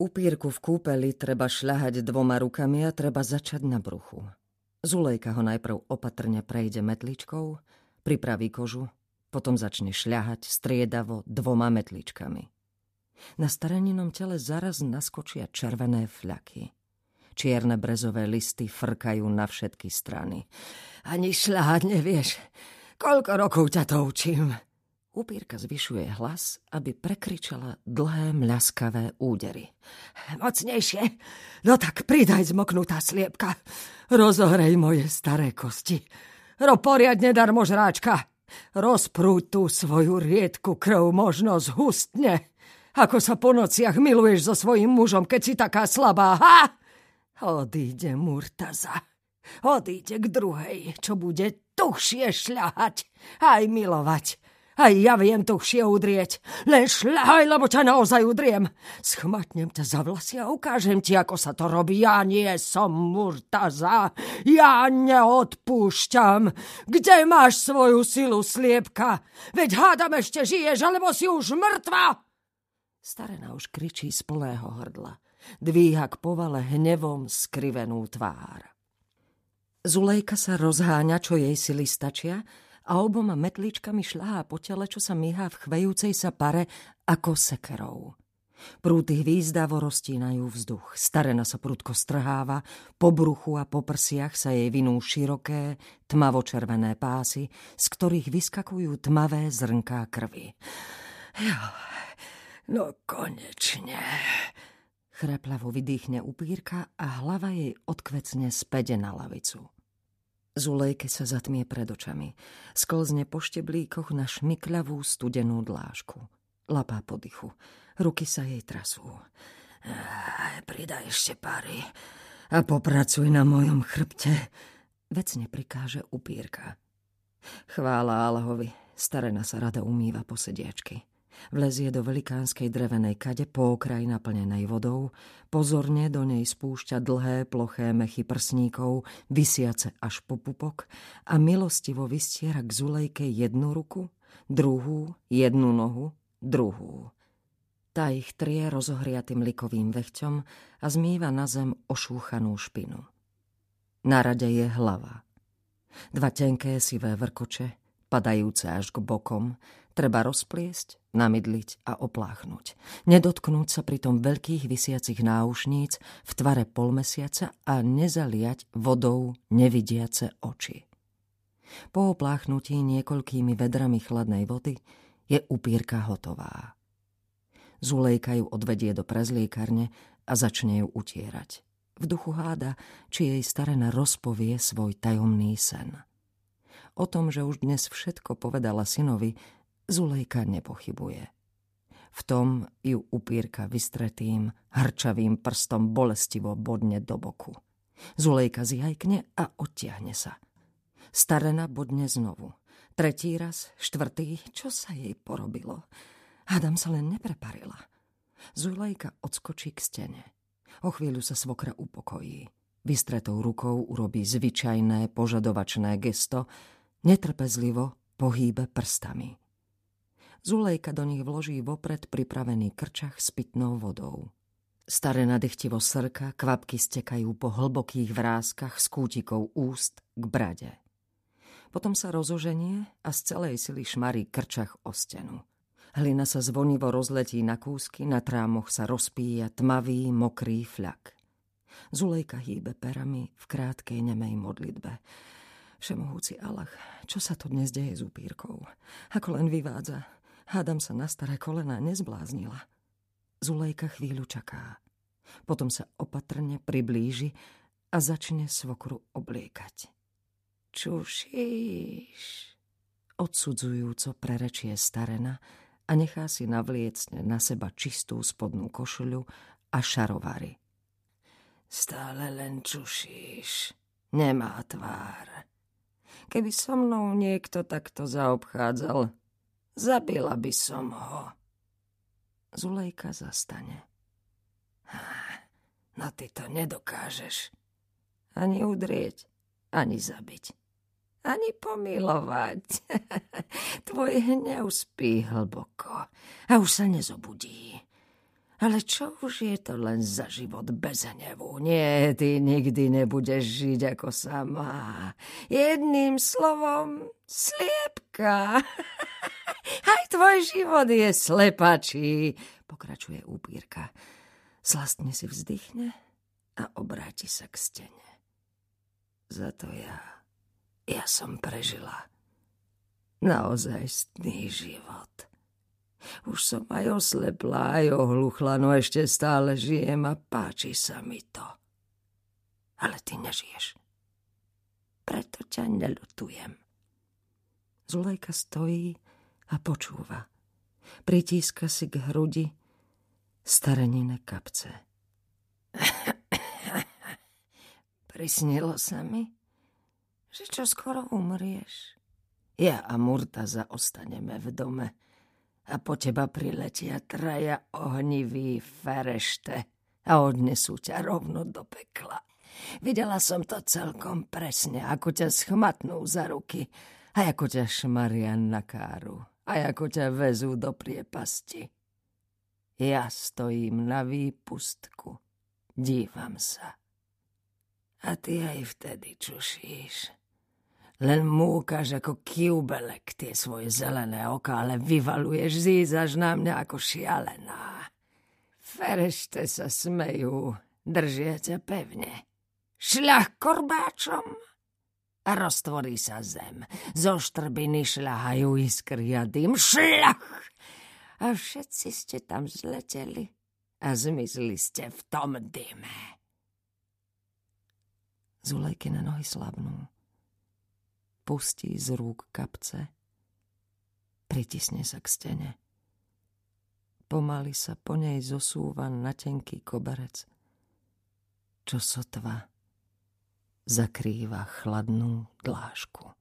Upírku v kúpeli treba šľahať dvoma rukami a treba začať na bruchu. Zulejka ho najprv opatrne prejde metličkou, pripraví kožu, potom začne šľahať striedavo dvoma metličkami. Na stareninom tele zaraz naskočia červené fľaky. Čierne brezové listy frkajú na všetky strany. Ani šľahať nevieš. Koľko rokov ťa to učím? Upírka zvyšuje hlas, aby prekričala dlhé mľaskavé údery. Mocnejšie? No tak pridaj zmoknutá sliepka. Rozohrej moje staré kosti. Ro poriadne darmo žráčka. Rozprúď tú svoju riedku krv možno zhustne. Ako sa po nociach miluješ so svojím mužom, keď si taká slabá, ha? Odíde Murtaza. Odíde k druhej, čo bude tuchšie šľahať, aj milovať aj ja viem tuchšie udrieť. Len šľahaj, lebo ťa naozaj udriem. Schmatnem ťa za vlasy a ukážem ti, ako sa to robí. Ja nie som Murtaza. Ja neodpúšťam. Kde máš svoju silu, sliepka? Veď hádam ešte žiješ, alebo si už mŕtva. Starena už kričí z plného hrdla. Dvíha k povale hnevom skrivenú tvár. Zulejka sa rozháňa, čo jej sily stačia, a oboma metličkami šľahá po tele, čo sa myhá v chvejúcej sa pare ako sekerou. Prúty hvízdavo roztínajú vzduch. Starena sa prudko strháva, po bruchu a po prsiach sa jej vinú široké, tmavo-červené pásy, z ktorých vyskakujú tmavé zrnká krvi. Jo, no konečne. Chreplavo vydýchne upírka a hlava jej odkvecne spede na lavicu. Zulejke sa zatmie pred očami. Sklzne po šteblíkoch na šmikľavú studenú dlážku. Lapá po dychu. Ruky sa jej trasú. Pridaj ešte pary a popracuj na mojom chrbte. Vecne prikáže upírka. Chvála Allahovi, starena sa rada umýva po sediačky. Vlezie do velikánskej drevenej kade po okraj naplnenej vodou, pozorne do nej spúšťa dlhé ploché mechy prsníkov, vysiace až po pupok a milostivo vystiera k Zulejke jednu ruku, druhú, jednu nohu, druhú. Tá ich trie rozohriatým likovým vechťom a zmýva na zem ošúchanú špinu. Na rade je hlava. Dva tenké sivé vrkoče, padajúce až k bokom, treba rozpliesť namydliť a opláchnuť. Nedotknúť sa pritom veľkých vysiacich náušníc v tvare polmesiaca a nezaliať vodou nevidiace oči. Po opláchnutí niekoľkými vedrami chladnej vody je upírka hotová. Zulejka ju odvedie do prezliekarne a začne ju utierať. V duchu háda, či jej starena rozpovie svoj tajomný sen. O tom, že už dnes všetko povedala synovi, Zulejka nepochybuje. V tom ju upírka vystretým, hrčavým prstom bolestivo bodne do boku. Zulejka zjajkne a odtiahne sa. Starena bodne znovu. Tretí raz, štvrtý, čo sa jej porobilo? Adam sa len nepreparila. Zulejka odskočí k stene. O chvíľu sa svokra upokojí. Vystretou rukou urobí zvyčajné požadovačné gesto, netrpezlivo pohýbe prstami. Zulejka do nich vloží vopred pripravený krčach s pitnou vodou. Staré nadechtivo srka, kvapky stekajú po hlbokých vrázkach z kútikov úst k brade. Potom sa rozoženie a z celej sily šmarí krčach o stenu. Hlina sa zvonivo rozletí na kúsky, na trámoch sa rozpíja tmavý, mokrý fľak. Zulejka hýbe perami v krátkej nemej modlitbe. Všemohúci Allah, čo sa to dnes deje s upírkou? Ako len vyvádza, Hádam sa na staré kolena nezbláznila. Zulejka chvíľu čaká. Potom sa opatrne priblíži a začne svokru obliekať. Čušíš, odsudzujúco prerečie starena a nechá si navliecť na seba čistú spodnú košuľu a šarovary. Stále len čušíš, nemá tvár. Keby so mnou niekto takto zaobchádzal, Zabila by som ho. Zulejka zastane. No ty to nedokážeš. Ani udrieť, ani zabiť. Ani pomilovať. Tvoj hnev spí hlboko a už sa nezobudí. Ale čo už je to len za život bez hnevu? Nie, ty nikdy nebudeš žiť ako sama. Jedným slovom, sliepka. Aj tvoj život je slepačí, pokračuje úpírka. Slastne si vzdychne a obráti sa k stene. Za to ja, ja som prežila naozajstný život. Už som aj oslepla, aj ohluchla, no ešte stále žijem a páči sa mi to. Ale ty nežiješ. Preto ťa nelutujem. Zulejka stojí a počúva. Pritíska si k hrudi starenine kapce. Prisnilo sa mi, že čo skoro umrieš. Ja a Murtaza ostaneme v dome a po teba priletia traja ohniví ferešte a odnesú ťa rovno do pekla. Videla som to celkom presne, ako ťa schmatnú za ruky a ako ťa šmaria na káru a ako ťa vezú do priepasti. Ja stojím na výpustku, dívam sa. A ty aj vtedy čušíš len múkaš ako kiubelek tie svoje zelené oka, ale vyvaluješ, zízaš na mňa ako šialená. Ferešte sa smejú, držia ťa pevne. Šľah korbáčom a roztvorí sa zem. Zo štrbiny šľahajú iskry a dým. Šľach! A všetci ste tam zleteli a zmizli ste v tom dyme. Zulejky na nohy slabnú pustí z rúk kapce. Pritisne sa k stene. Pomaly sa po nej zosúva na tenký koberec, čo sotva zakrýva chladnú dlážku.